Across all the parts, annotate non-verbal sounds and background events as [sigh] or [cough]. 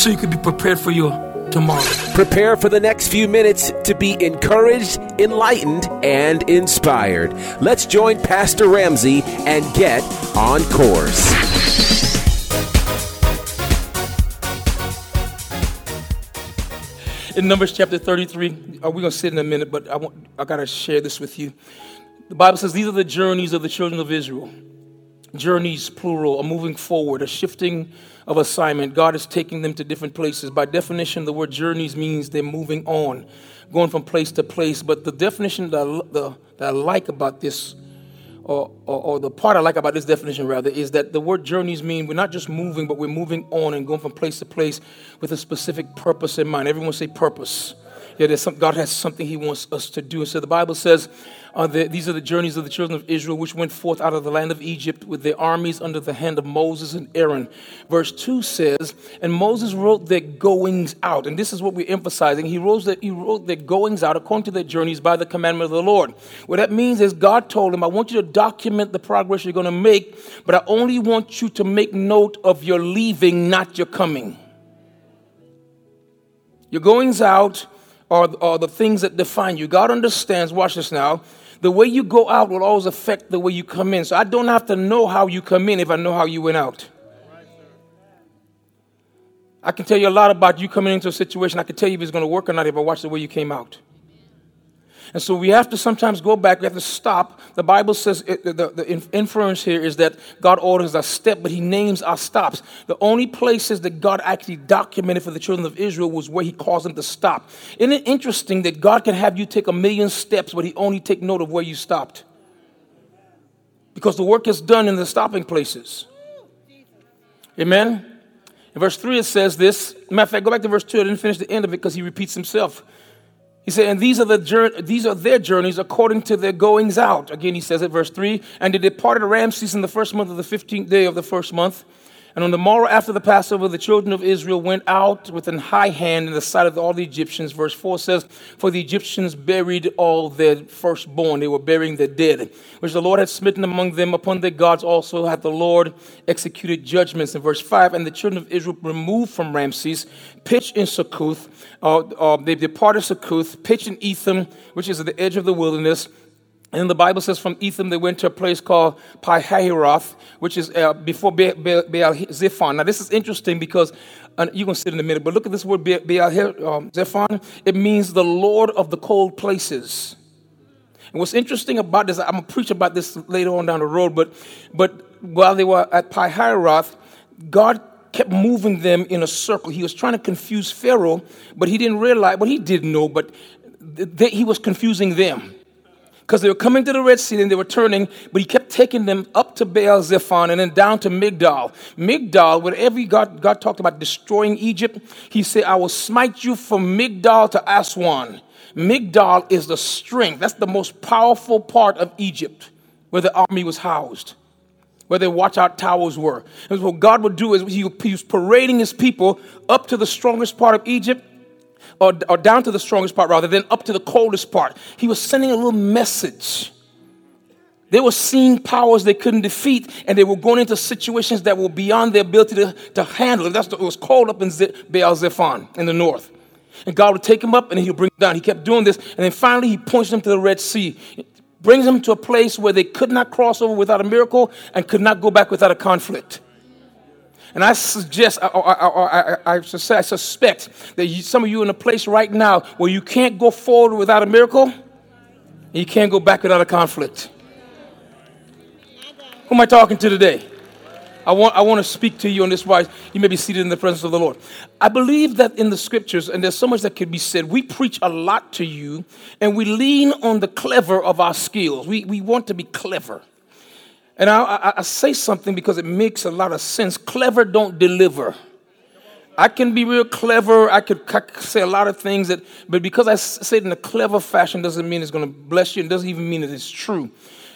so you can be prepared for your tomorrow. Prepare for the next few minutes to be encouraged, enlightened, and inspired. Let's join Pastor Ramsey and get on course. In Numbers chapter 33, uh, we're going to sit in a minute, but I, want, I got to share this with you. The Bible says these are the journeys of the children of Israel. Journeys, plural, a moving forward, a shifting of assignment. God is taking them to different places. By definition, the word journeys means they're moving on, going from place to place. But the definition that I, the, that I like about this, or, or, or, the part I like about this definition rather, is that the word journeys mean we're not just moving, but we're moving on and going from place to place with a specific purpose in mind. Everyone say purpose. Yeah, some, God has something He wants us to do. And so the Bible says, uh, the, these are the journeys of the children of Israel, which went forth out of the land of Egypt with their armies under the hand of Moses and Aaron. Verse 2 says, And Moses wrote their goings out. And this is what we're emphasizing. He wrote, that, he wrote their goings out according to their journeys by the commandment of the Lord. What that means is God told him, I want you to document the progress you're going to make, but I only want you to make note of your leaving, not your coming. Your goings out are, are the things that define you. God understands, watch this now, the way you go out will always affect the way you come in. So I don't have to know how you come in if I know how you went out. I can tell you a lot about you coming into a situation. I can tell you if it's going to work or not if I watch the way you came out. And so we have to sometimes go back, we have to stop. The Bible says it, the, the inference here is that God orders our step, but He names our stops. The only places that God actually documented for the children of Israel was where He caused them to stop. Isn't it interesting that God can have you take a million steps, but He only take note of where you stopped? Because the work is done in the stopping places. Amen? In verse 3, it says this. Matter of fact, go back to verse 2. I didn't finish the end of it because he repeats himself. He said, and these are, the these are their journeys according to their goings out. Again, he says it, verse 3 And they departed Ramses in the first month of the 15th day of the first month. And on the morrow after the Passover, the children of Israel went out with an high hand in the sight of all the Egyptians. Verse 4 says, For the Egyptians buried all their firstborn. They were burying their dead, which the Lord had smitten among them. Upon their gods also had the Lord executed judgments. In verse 5, And the children of Israel removed from Ramses, pitched in Succoth. Uh, uh, they departed Succoth, pitched in Etham, which is at the edge of the wilderness. And the Bible says from Etham they went to a place called Pi-hahiroth, which is uh, before Baal, Zephon. Now this is interesting because uh, you're going to sit in a minute, but look at this word Baal um, Zephon. It means the Lord of the cold places. And what's interesting about this, I'm going to preach about this later on down the road, but, but while they were at Pi-hahiroth, God kept moving them in a circle. He was trying to confuse Pharaoh, but he didn't realize, well, he didn't know, but they, he was confusing them because they were coming to the Red Sea and they were turning, but he kept taking them up to Baal Zephon and then down to Migdal. Migdal, whenever God, God talked about destroying Egypt, he said, I will smite you from Migdal to Aswan. Migdal is the strength, that's the most powerful part of Egypt where the army was housed where their watchout towers were. And what God would do is he was parading his people up to the strongest part of Egypt or, or down to the strongest part rather, than up to the coldest part. He was sending a little message. They were seeing powers they couldn't defeat, and they were going into situations that were beyond their ability to, to handle. That's what it was called up in Baal Zephon in the north. And God would take him up and he'll bring him down. He kept doing this, and then finally he points them to the Red Sea, brings them to a place where they could not cross over without a miracle and could not go back without a conflict. And I suggest, I, I, I, I, suspect that you, some of you are in a place right now where you can't go forward without a miracle, and you can't go back without a conflict. Who am I talking to today? I want, I want to speak to you on this wise. You may be seated in the presence of the Lord. I believe that in the scriptures, and there's so much that could be said, we preach a lot to you, and we lean on the clever of our skills. We, we want to be clever. And I, I, I, say something because it makes a lot of sense. Clever don't deliver. I can be real clever. I could, say a lot of things that, but because I say it in a clever fashion doesn't mean it's going to bless you. It doesn't even mean that it's true.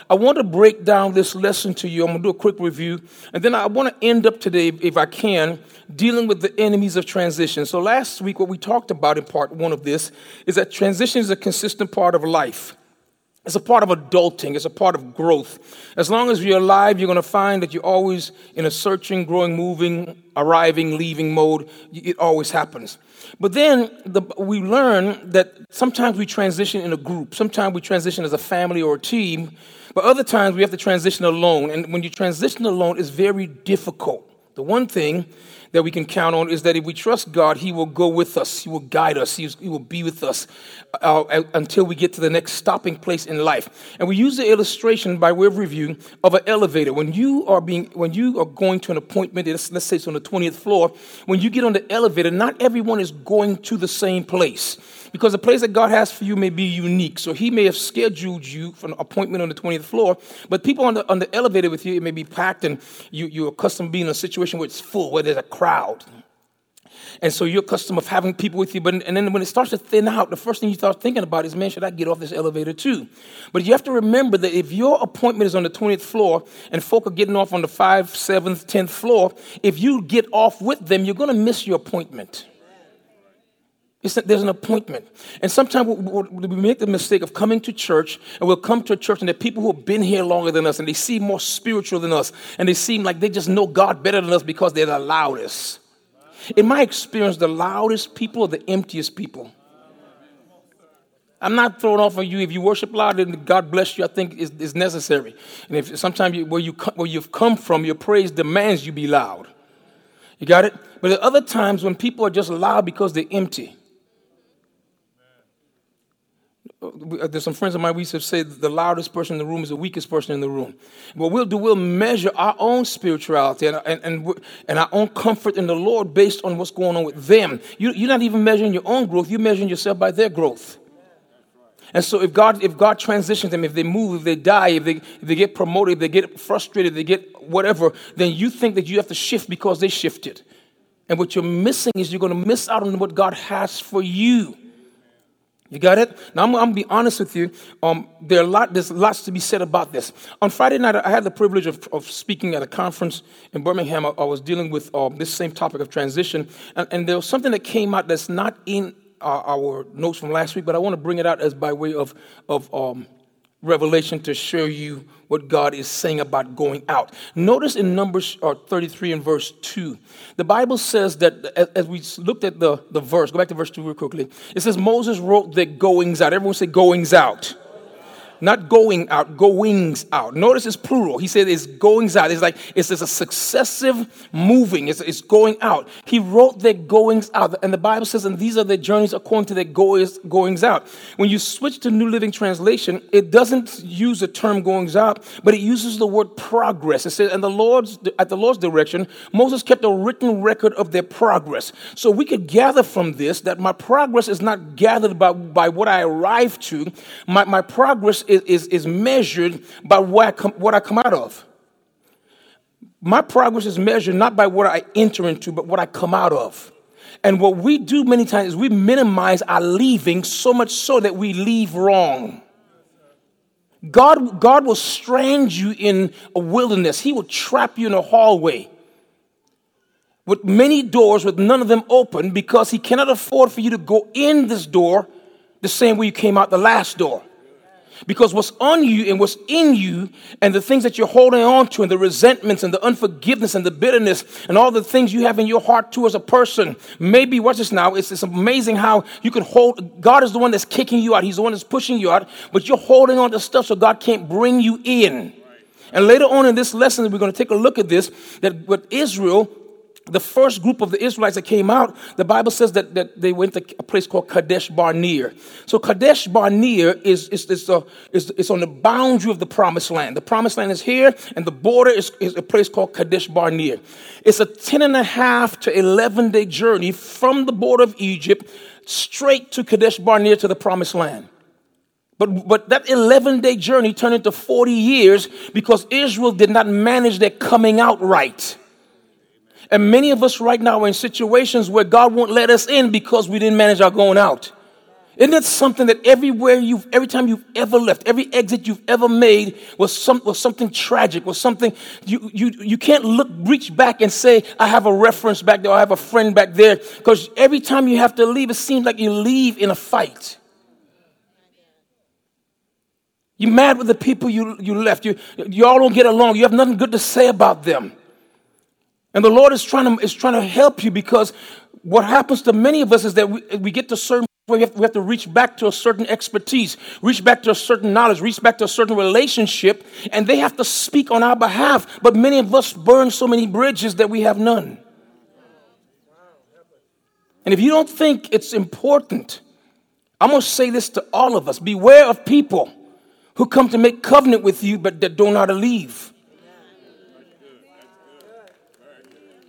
I want to break down this lesson to you. I'm going to do a quick review. And then I want to end up today, if I can, dealing with the enemies of transition. So last week, what we talked about in part one of this is that transition is a consistent part of life. It's a part of adulting, it's a part of growth. As long as you're alive, you're going to find that you're always in a searching, growing, moving, arriving, leaving mode. It always happens. But then the, we learn that sometimes we transition in a group, sometimes we transition as a family or a team, but other times we have to transition alone. And when you transition alone, it's very difficult. The one thing that we can count on is that if we trust God, He will go with us, He will guide us, He, will be with us uh, until we get to the next stopping place in life. And we use the illustration by way of review of an elevator. When you are being, when you are going to an appointment, let's, let's say it's on the 20th floor, when you get on the elevator, not everyone is going to the same place because the place that God has for you may be unique. So He may have scheduled you for an appointment on the 20th floor, but people on the, on the elevator with you, it may be packed and you, you're accustomed to being in a situation where it's full, where there's a crowd. And so you're accustomed of having people with you, but and then when it starts to thin out, the first thing you start thinking about is, man, should I get off this elevator too? But you have to remember that if your appointment is on the 20th floor and folk are getting off on the 5th, 7th, 10th floor, if you get off with them, you're going to miss your appointment. It's that there's an appointment. And sometimes we make the mistake of coming to church, and we'll come to a church, and there are people who have been here longer than us, and they seem more spiritual than us, and they seem like they just know God better than us because they're the loudest. In my experience, the loudest people are the emptiest people. I'm not throwing off on you. If you worship loud, then God bless you, I think is, is necessary. And if sometimes you, where, you, where you've come from, your praise demands you be loud. You got it? But there are other times when people are just loud because they're empty. Uh, Uh, there's some friends of mine we used to say the loudest person in the room is the weakest person in the room. What we'll do, we'll measure our own spirituality and, and, and, and our own comfort in the Lord based on what's going on with them. You, you're not even measuring your own growth, you're measuring yourself by their growth. And so if God, if God transitions them, if they move, if they die, if they, if they get promoted, if they get frustrated, if they get whatever, then you think that you have to shift because they shifted. And what you're missing is you're going to miss out on what God has for you. You got it? Now I'm, I'm, gonna be honest with you. Um, there are a lot, there's lots to be said about this. On Friday night, I had the privilege of, of speaking at a conference in Birmingham. I, I was dealing with um, this same topic of transition, and, and, there was something that came out that's not in our, our, notes from last week, but I want to bring it out as by way of of um, revelation to show you what God is saying about going out. Notice in Numbers uh, 33 and verse 2, the Bible says that as we looked at the, the verse, go back to verse 2 real quickly. It says Moses wrote the goings out. Everyone say goings out not going out, goings out. Notice it's plural. He said it's goings out. It's like it's just a successive moving. It's, it's going out. He wrote their goings out. And the Bible says, and these are their journeys according to their goings, goings out. When you switch to New Living Translation, it doesn't use the term goings out, but it uses the word progress. It says, and the Lord's at the Lord's direction, Moses kept a written record of their progress. So we could gather from this that my progress is not gathered by, by what I arrive to. My, my progress is, is measured by what I, what I come out of. My progress is measured not by what I enter into, but what I come out of. And what we do many times is we minimize our leaving so much so that we leave wrong. God, God will strand you in a wilderness. He will trap you in a hallway with many doors with none of them open because he cannot afford for you to go in this door the same way you came out the last door. Because what's on you and what's in you, and the things that you're holding on to, and the resentments and the unforgiveness and the bitterness, and all the things you have in your heart too as a person. Maybe, watch this now, it's, it's amazing how you can hold, God is the one that's kicking you out, He's the one that's pushing you out, but you're holding on to stuff so God can't bring you in. And later on in this lesson, we're going to take a look at this that with Israel, the first group of the Israelites that came out, the Bible says that, that they went to a place called Kadesh Barnea. So Kadesh Barnea is, is, is, is, is on the boundary of the promised land. The promised land is here, and the border is, is a place called Kadesh Barnea. It's a 10 and a half to 11 day journey from the border of Egypt straight to Kadesh Barnea to the promised land. But, but that 11 day journey turned into 40 years because Israel did not manage their coming out right. And many of us right now are in situations where God won't let us in because we didn't manage our going out. Isn't that something that everywhere you've, every time you've ever left, every exit you've ever made was, some, was something tragic, was something you, you, you can't look, reach back and say, I have a reference back there, I have a friend back there. Because every time you have to leave, it seems like you leave in a fight. You're mad with the people you, you left. You, you all don't get along. You have nothing good to say about them. And the Lord is trying to, is trying to help you because what happens to many of us is that we, we get to certain we have, we have to reach back to a certain expertise, reach back to a certain knowledge, reach back to a certain relationship, and they have to speak on our behalf. But many of us burn so many bridges that we have none. And if you don't think it's important, I'm going to say this to all of us beware of people who come to make covenant with you but that don't know how to leave.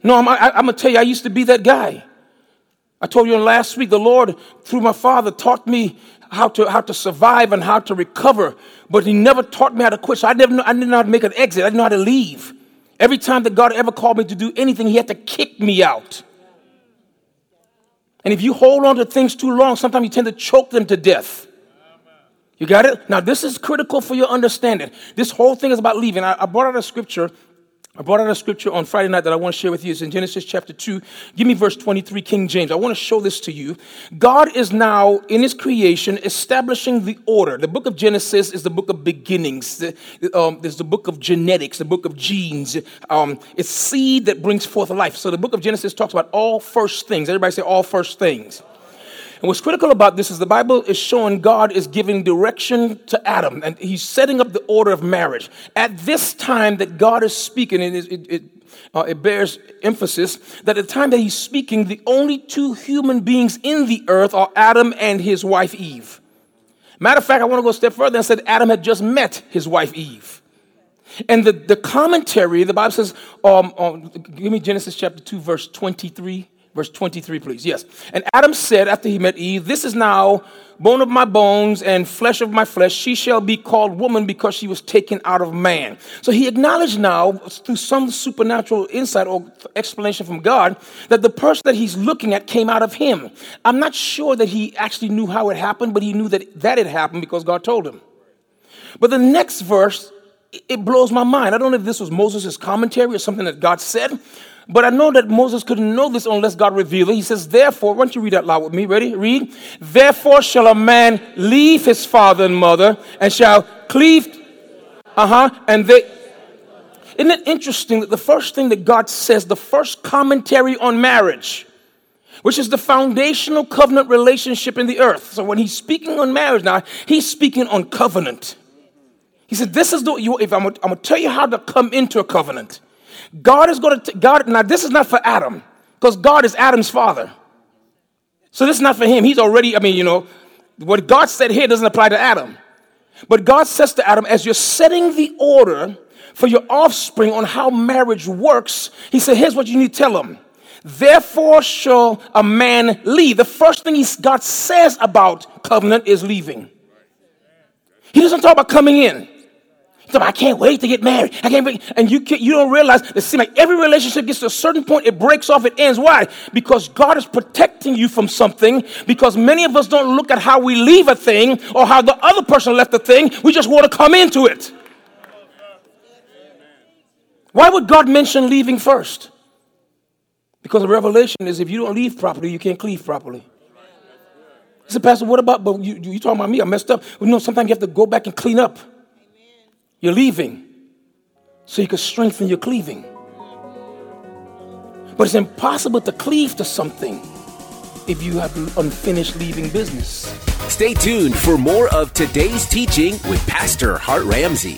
No, I'm, I, am to tell you, I used to be that guy. I told you last week, the Lord, through my father, taught me how to, how to survive and how to recover, but He never taught me how to quit. So I, never I didn't know how to make an exit, I didn't know how to leave. Every time that God ever called me to do anything, He had to kick me out. And if you hold on to things too long, sometimes you tend to choke them to death. You got it? Now, this is critical for your understanding. This whole thing is about leaving. I, I brought out a scripture I brought out a scripture on Friday night that I want to share with you. It's in Genesis chapter 2. Give me verse 23, King James. I want to show this to you. God is now, in his creation, establishing the order. The book of Genesis is the book of beginnings. Um, there's the book of genetics, the book of genes. Um, it's seed that brings forth life. So the book of Genesis talks about all first things. Everybody say all first things. And what's critical about this is the Bible is showing God is giving direction to Adam, and he's setting up the order of marriage. At this time that God is speaking, and it, it, it, uh, it bears emphasis that at the time that he's speaking, the only two human beings in the earth are Adam and his wife Eve. Matter of fact, I want to go a step further and said Adam had just met his wife Eve. And the, the commentary, the Bible says, um, um, give me Genesis chapter 2, verse 23. Verse 23, please. Yes. And Adam said after he met Eve, This is now bone of my bones and flesh of my flesh. She shall be called woman because she was taken out of man. So he acknowledged now, through some supernatural insight or explanation from God, that the person that he's looking at came out of him. I'm not sure that he actually knew how it happened, but he knew that that had happened because God told him. But the next verse, it blows my mind. I don't know if this was Moses' commentary or something that God said, but I know that Moses couldn't know this unless God revealed it. He says, Therefore, why don't you read that loud with me? Ready? Read. Therefore shall a man leave his father and mother and shall cleave. Uh huh. And they. Isn't it interesting that the first thing that God says, the first commentary on marriage, which is the foundational covenant relationship in the earth. So when he's speaking on marriage now, he's speaking on covenant. He said, This is the, you, if I'm, I'm going to tell you how to come into a covenant. God is going to, God, now this is not for Adam, because God is Adam's father. So this is not for him. He's already, I mean, you know, what God said here doesn't apply to Adam. But God says to Adam, as you're setting the order for your offspring on how marriage works, He said, here's what you need to tell them. Therefore shall a man leave. The first thing God says about covenant is leaving. He doesn't talk about coming in. I can't wait to get married. I can't wait. And you, you don't realize it seems like every relationship gets to a certain point, it breaks off, it ends. Why? Because God is protecting you from something. Because many of us don't look at how we leave a thing or how the other person left the thing. We just want to come into it. Why would God mention leaving first? Because the revelation is if you don't leave properly, you can't cleave properly. He said, Pastor, what about, but you, you talking about me? I messed up. Well, no, sometimes you have to go back and clean up. You're leaving so you can strengthen your cleaving. But it's impossible to cleave to something if you have unfinished leaving business. Stay tuned for more of today's teaching with Pastor Hart Ramsey.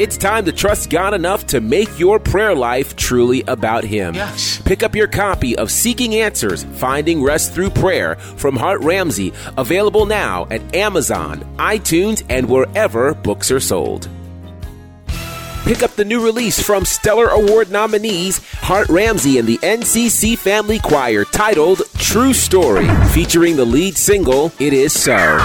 It's time to trust God enough to make your prayer life truly about Him. Yes. Pick up your copy of Seeking Answers Finding Rest Through Prayer from Hart Ramsey, available now at Amazon, iTunes, and wherever books are sold. Pick up the new release from Stellar Award nominees Hart Ramsey and the NCC Family Choir titled True Story, featuring the lead single It Is So.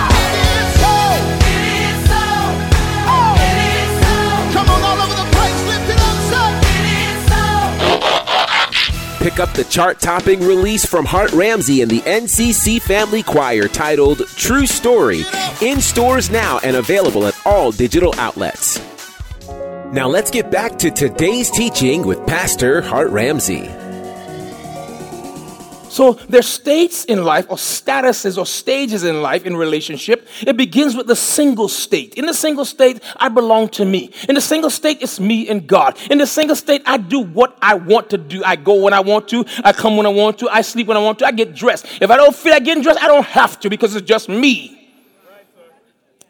Pick up the chart topping release from Hart Ramsey and the NCC Family Choir titled True Story, in stores now and available at all digital outlets. Now let's get back to today's teaching with Pastor Hart Ramsey. So there's states in life or statuses or stages in life in relationship. It begins with the single state. In the single state, I belong to me. In the single state, it's me and God. In the single state, I do what I want to do. I go when I want to. I come when I want to. I sleep when I want to. I get dressed. If I don't feel like getting dressed, I don't have to because it's just me.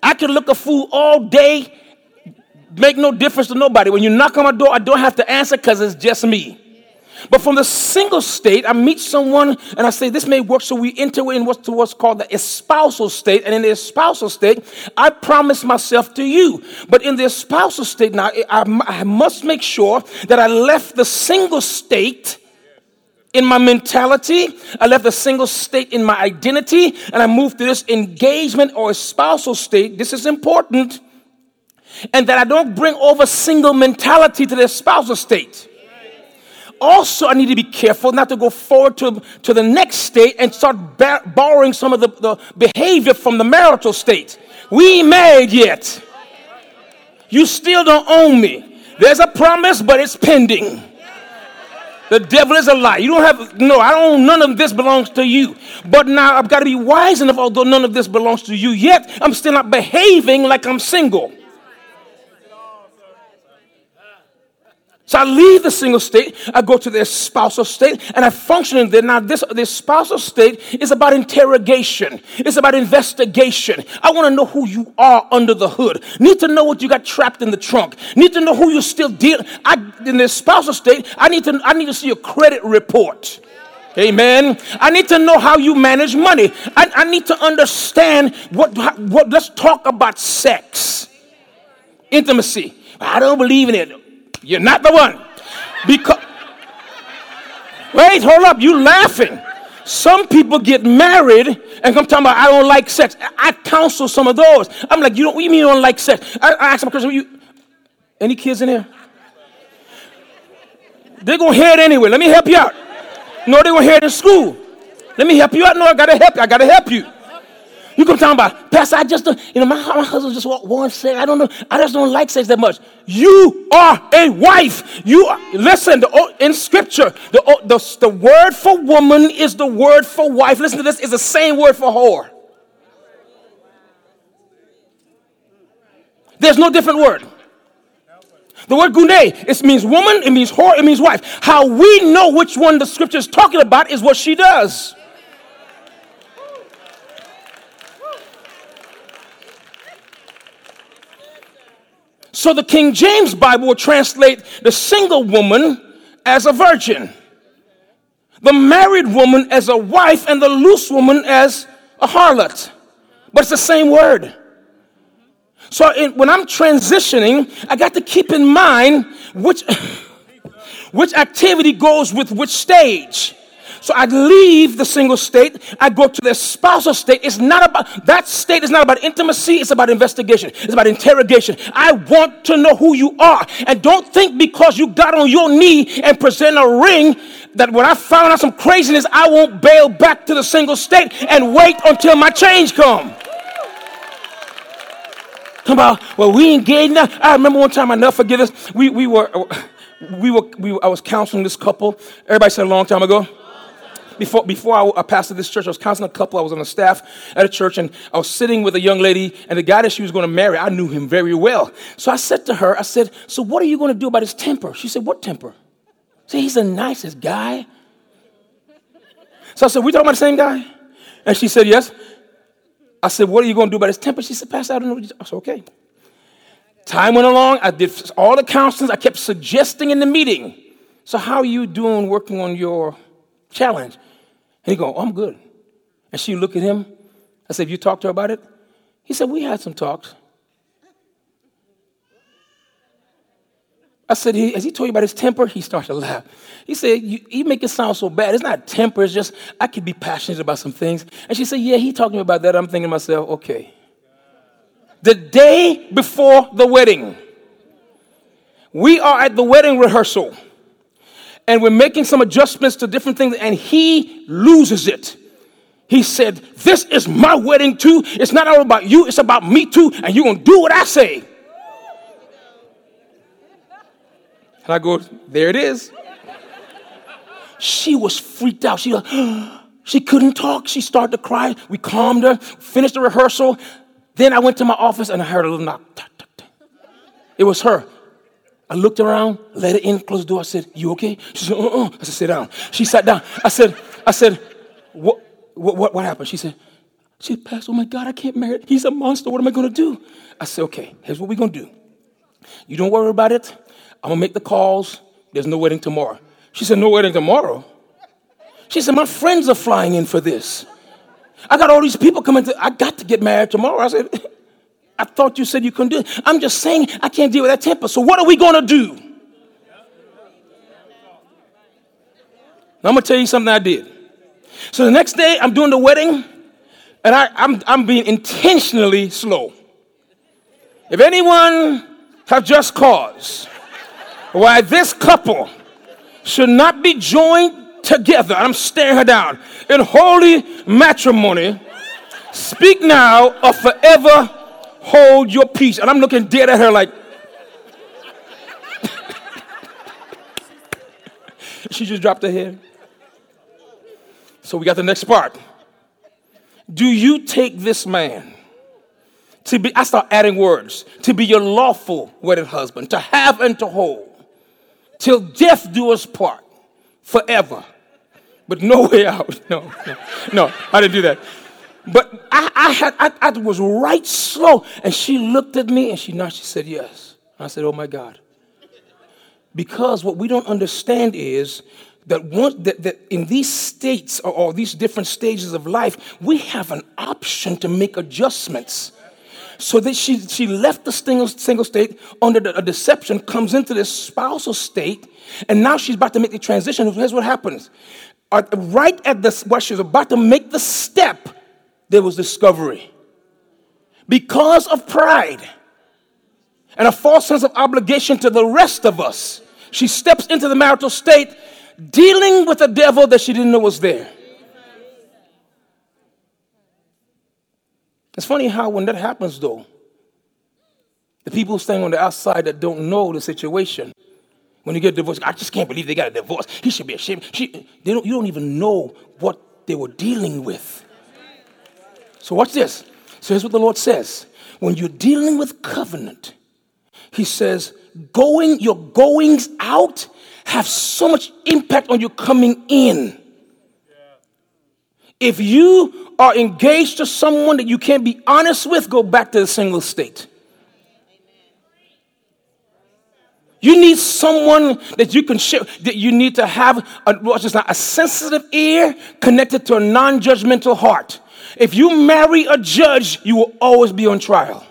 I can look a fool all day, make no difference to nobody. When you knock on my door, I don't have to answer because it's just me. But from the single state, I meet someone and I say, This may work. So we enter in what's, what's called the espousal state. And in the espousal state, I promise myself to you. But in the espousal state now, I, I must make sure that I left the single state in my mentality. I left the single state in my identity. And I moved to this engagement or espousal state. This is important. And that I don't bring over single mentality to the espousal state also, I need to be careful not to go forward to, to the next state and start borrowing some of the, the behavior from the marital state. We ain't married yet. You still don't own me. There's a promise, but it's pending. The devil is a lie. You don't have, no, I don't, none of this belongs to you. But now I've got to be wise enough, although none of this belongs to you yet, I'm still not behaving like I'm single. So I leave the single state, I go to the spousal state, and I function in there. Now, this, this spousal state is about interrogation, it's about investigation. I want to know who you are under the hood. Need to know what you got trapped in the trunk. Need to know who you still deal. In the spousal state, I need to I need to see a credit report. Amen. I need to know how you manage money. I, I need to understand what, what, let's talk about sex, intimacy. I don't believe in it. You're not the one. Because, wait, hold up, you laughing. Some people get married and come talking about, I don't like sex. I counsel some of those. I'm like, you don't, what you mean you don't like sex? I, I ask them question, you, any kids in here? They're to hear it anyway. Let me help you out. No, they're to hear it in school. Let me help you out. No, I got to help you. I got to help you. You come talking about, Pastor, I just don't, you know, my, my husband just want one sex. I don't know. I just don't like sex that much. You are a wife. You are, listen, the, in scripture, the, the, the word for woman is the word for wife. Listen to this, it's the same word for whore. There's no different word. The word gune, it means woman, it means whore, it means wife. How we know which one the scripture is talking about is what she does. So the King James Bible will translate the single woman as a virgin, the married woman as a wife, and the loose woman as a harlot. But it's the same word. So in, when I'm transitioning, I got to keep in mind which, [laughs] which activity goes with which stage. So I'd leave the single state, I go to the spousal state. It's not about that state is not about intimacy, it's about investigation, it's about interrogation. I want to know who you are. And don't think because you got on your knee and present a ring that when I found out some craziness, I won't bail back to the single state and wait until my change come. Come on, well, we engaged now. I remember one time, I never forget this. We, we were, we were, we were, I was counseling this couple. Everybody said a long time ago before, before I, I pastored this church, I was counseling a couple. I was on the staff at a church, and I was sitting with a young lady, and the guy that she was going to marry, I knew him very well. So I said to her, I said, So what are you going to do about his temper? She said, What temper? See, he's the nicest guy. So I said, We talking about the same guy? And she said, Yes. I said, What are you going to do about his temper? She said, Pastor, I don't know. I said, Okay. Time went along. I did all the counseling. I kept suggesting in the meeting. So how are you doing working on your challenge? He go, oh, I'm good. And she look at him. I said, you talked to her about it? He said, we had some talks. I said, Has he told you about his temper? He started to laugh. He said, you, you make it sound so bad. It's not temper, it's just I could be passionate about some things. And she said, Yeah, he talked to me about that. I'm thinking to myself, okay. The day before the wedding, we are at the wedding rehearsal and we're making some adjustments to different things, and he loses it. He said, This is my wedding too. It's not all about you, it's about me too, and you're gonna do what I say. And I go, there it is. She was freaked out. She, like, [gasps] she couldn't talk. She started to cry. We calmed her, finished the rehearsal. Then I went to my office and I heard a little knock. It was her. I looked around, let her in, closed the door. I said, You okay? She said, uh-uh. I said, Sit down. She sat down. I said, I said, What, what, what, what happened? She said, She said, Pastor, oh my God, I can't marry. He's a monster. What am I going to do? I said, Okay, here's what we're going to do. You don't worry about it. I'm gonna make the calls. There's no wedding tomorrow. She said, No wedding tomorrow. She said, My friends are flying in for this. I got all these people coming to, I got to get married tomorrow. I said, I thought you said you couldn't do it. I'm just saying I can't deal with that temper. So what are we gonna do? Now, I'm gonna tell you something I did. So the next day, I'm doing the wedding, and I, I'm, I'm being intentionally slow. If anyone have just cause why this couple should not be joined together. I'm staring her down in holy matrimony. Speak now or forever hold your peace. And I'm looking dead at her like, [laughs] she just dropped her head. So we got the next part. Do you take this man to be, I start adding words, to be your lawful wedded husband, to have and to hold? till death do us part forever. But no way out. [laughs] No, no, no, I didn't do that. But I, I, had, I, I was right slow. And she looked at me and she nodded. She said, Yes. I said, Oh my God. Because what we don't understand is that, one, that, that in these states or, or these different stages of life, we have an option to make adjustments. So that she, she left the single, single state under the, a deception, comes into this spousal state, and now she's about to make the transition. Here's what happens. Right at this, where she's about to make the step, there was discovery. Because of pride and a false sense of obligation to the rest of us, she steps into the marital state dealing with a devil that she didn't know was there. It's funny how when that happens, though, the people staying on the outside that don't know the situation, when you get divorced, I just can't believe they got a divorce. He should be ashamed. She, they don't, you don't even know what they were dealing with. So watch this. So here's what the Lord says. When you're dealing with covenant, He says, going, your goings out have so much impact on your coming in. If you are engaged to someone that you can't be honest with, go back to the single state. You need someone that you can share, that you need to have a, a sensitive ear connected to a non judgmental heart. If you marry a judge, you will always be on trial.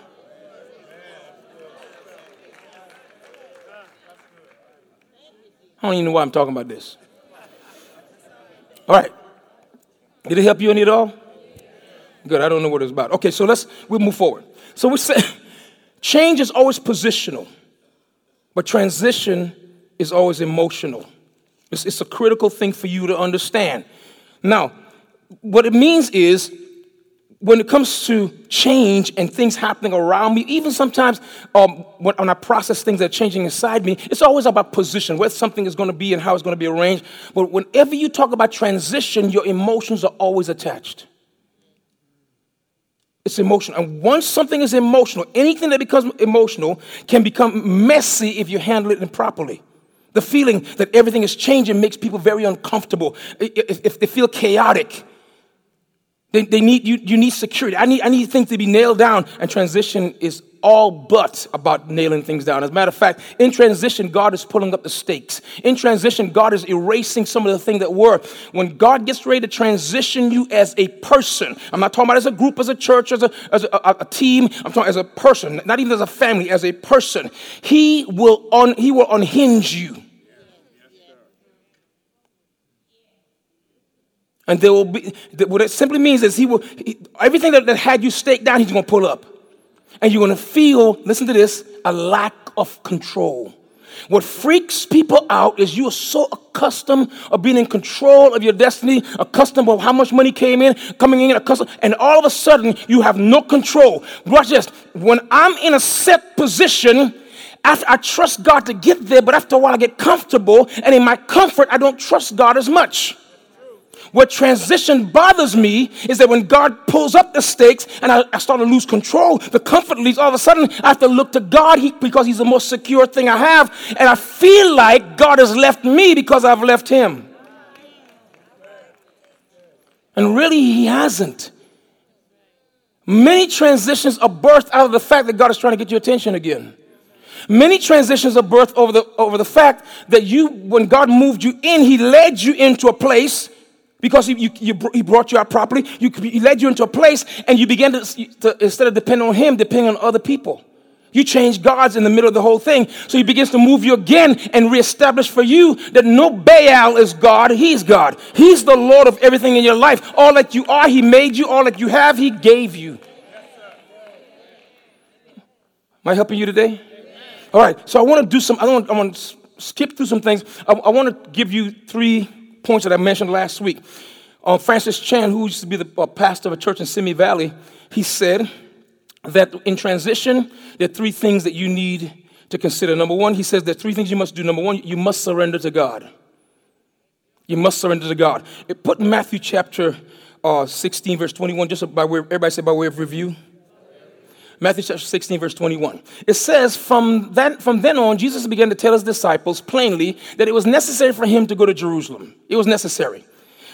I don't even know why I'm talking about this. All right. Did it help you any at all? Good. I don't know what it's about. Okay, so let's we'll move forward. So we say [laughs] change is always positional, but transition is always emotional. It's, it's a critical thing for you to understand. Now, what it means is when it comes to change and things happening around me, even sometimes um, when, when, I process things that are changing inside me, it's always about position, where something is going to be and how it's going to be arranged. But whenever you talk about transition, your emotions are always attached. It's emotional. And once something is emotional, anything that becomes emotional can become messy if you handle it improperly. The feeling that everything is changing makes people very uncomfortable. If they feel chaotic, They, they need you, you need security. I need, I need things to be nailed down. And transition is all but about nailing things down. As a matter of fact, in transition, God is pulling up the stakes. In transition, God is erasing some of the things that were. When God gets ready to transition you as a person, I'm not talking about as a group, as a church, as a, as a, a, a team, I'm talking as a person, not even as a family, as a person. He will, un, he will unhinge you. And there will be, what it simply means is he will, he, everything that, that had you staked down, he's going to pull up. And you're going to feel, listen to this, a lack of control. What freaks people out is you are so accustomed of being in control of your destiny, accustomed of how much money came in, coming in, accustomed, and all of a sudden you have no control. Watch this. When I'm in a set position, after I trust God to get there, but after a while I get comfortable, and in my comfort, I don't trust God as much. What transition bothers me is that when God pulls up the stakes and I, I start to lose control, the comfort leaves. All of a sudden, I have to look to God he, because He's the most secure thing I have. And I feel like God has left me because I've left Him. And really, He hasn't. Many transitions are birthed out of the fact that God is trying to get your attention again. Many transitions are birthed over the, over the fact that you, when God moved you in, He led you into a place because he, you, you, he brought you out properly. You, he led you into a place and you began to, to, instead of depending on him, depending on other people. You change gods in the middle of the whole thing. So he begins to move you again and reestablish for you that no Baal is God, he's God. He's the Lord of everything in your life. All that you are, he made you. All that you have, he gave you. Am I helping you today? All right, so I want to do some, I want, I want to skip through some things. I, I want to give you three points that I mentioned last week. Uh, Francis Chan, who used to be the uh, pastor of a church in Simi Valley, he said that in transition, there are three things that you need to consider. Number one, he says there are three things you must do. Number one, you must surrender to God. You must surrender to God. It put Matthew chapter uh, 16, verse 21, just by way, everybody say by way of review. Matthew chapter 16, verse 21. It says, from, that, from then on, Jesus began to tell his disciples plainly that it was necessary for him to go to Jerusalem. It was necessary.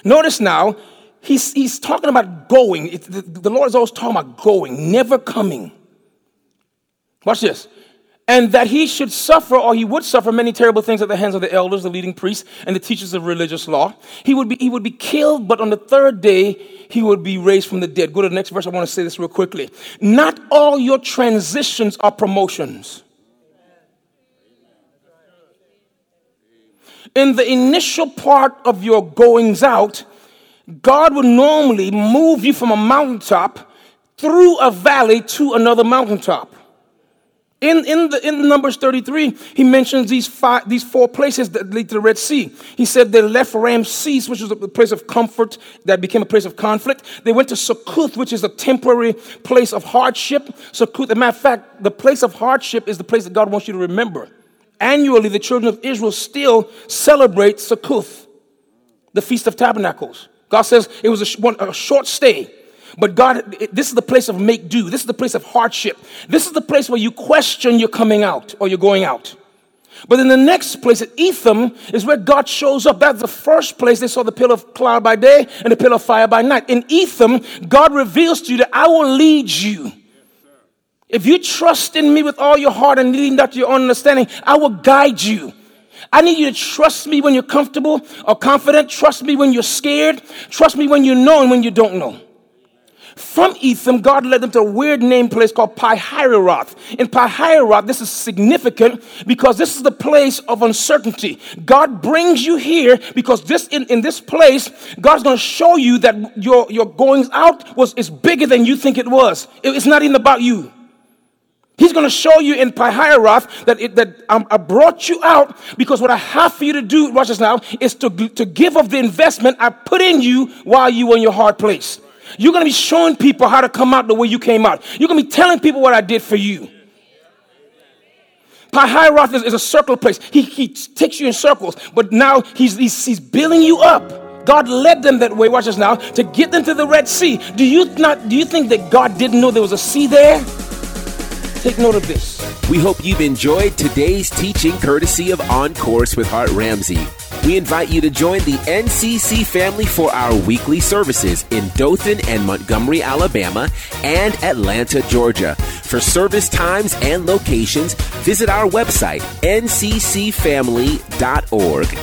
Notice now, he's, he's talking about going. It, the, the Lord is always talking about going, never coming. Watch this and that he should suffer or he would suffer many terrible things at the hands of the elders, the leading priests, and the teachers of religious law. He would be, he would be killed, but on the third day, he would be raised from the dead. Go to the next verse. I want to say this real quickly. Not all your transitions are promotions. In the initial part of your goings out, God would normally move you from a mountaintop through a valley to another mountaintop. In, in, the, in Numbers 33, he mentions these, five, these four places that lead to the Red Sea. He said they left Ramses, which was a place of comfort that became a place of conflict. They went to Succoth, which is a temporary place of hardship. Succoth, as a matter of fact, the place of hardship is the place that God wants you to remember. Annually, the children of Israel still celebrate Succoth, the Feast of Tabernacles. God says it was a, one, a short stay. But God, this is the place of make do. This is the place of hardship. This is the place where you question you're coming out or you're going out. But in the next place, at Etham, is where God shows up. That's the first place they saw the pillar of cloud by day and the pillar of fire by night. In Etham, God reveals to you that I will lead you. If you trust in me with all your heart and leading not to your own understanding, I will guide you. I need you to trust me when you're comfortable or confident. Trust me when you're scared. Trust me when you know and when you don't know. From Etham, God led them to a weird name place called Pi-hahiroth. In Pi-hahiroth, this is significant because this is the place of uncertainty. God brings you here because this in, in this place, God's going to show you that your, your goings out was is bigger than you think it was. It, it's not even about you. He's going to show you in Pi-hahiroth that, it, that um, I brought you out because what I have for you to do, watch this now, is to, to give of the investment I put in you while you were in your hard place. You're going to be showing people how to come out the way you came out. You're going to be telling people what I did for you. Pi-hahiroth is, is, a circle place. He, he takes you in circles, but now he's, he's, he's building you up. God led them that way, watch this now, to get them to the Red Sea. Do you not do you think that God didn't know there was a sea there? Take note of this. We hope you've enjoyed today's teaching courtesy of On Course with Hart Ramsey. We invite you to join the NCC family for our weekly services in Dothan and Montgomery, Alabama, and Atlanta, Georgia. For service times and locations, visit our website, nccfamily.org.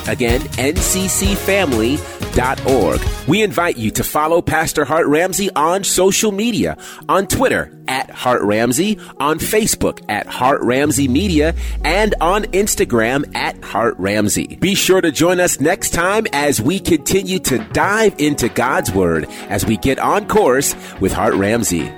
Again, nccfamily.org. We invite you to follow Pastor Hart Ramsey on social media, on Twitter at Hart Ramsey, on Facebook at Hart Ramsey Media, and on Instagram at Hart Ramsey. Be sure to join us next time as we continue to dive into God's Word as we get on course with Hart Ramsey.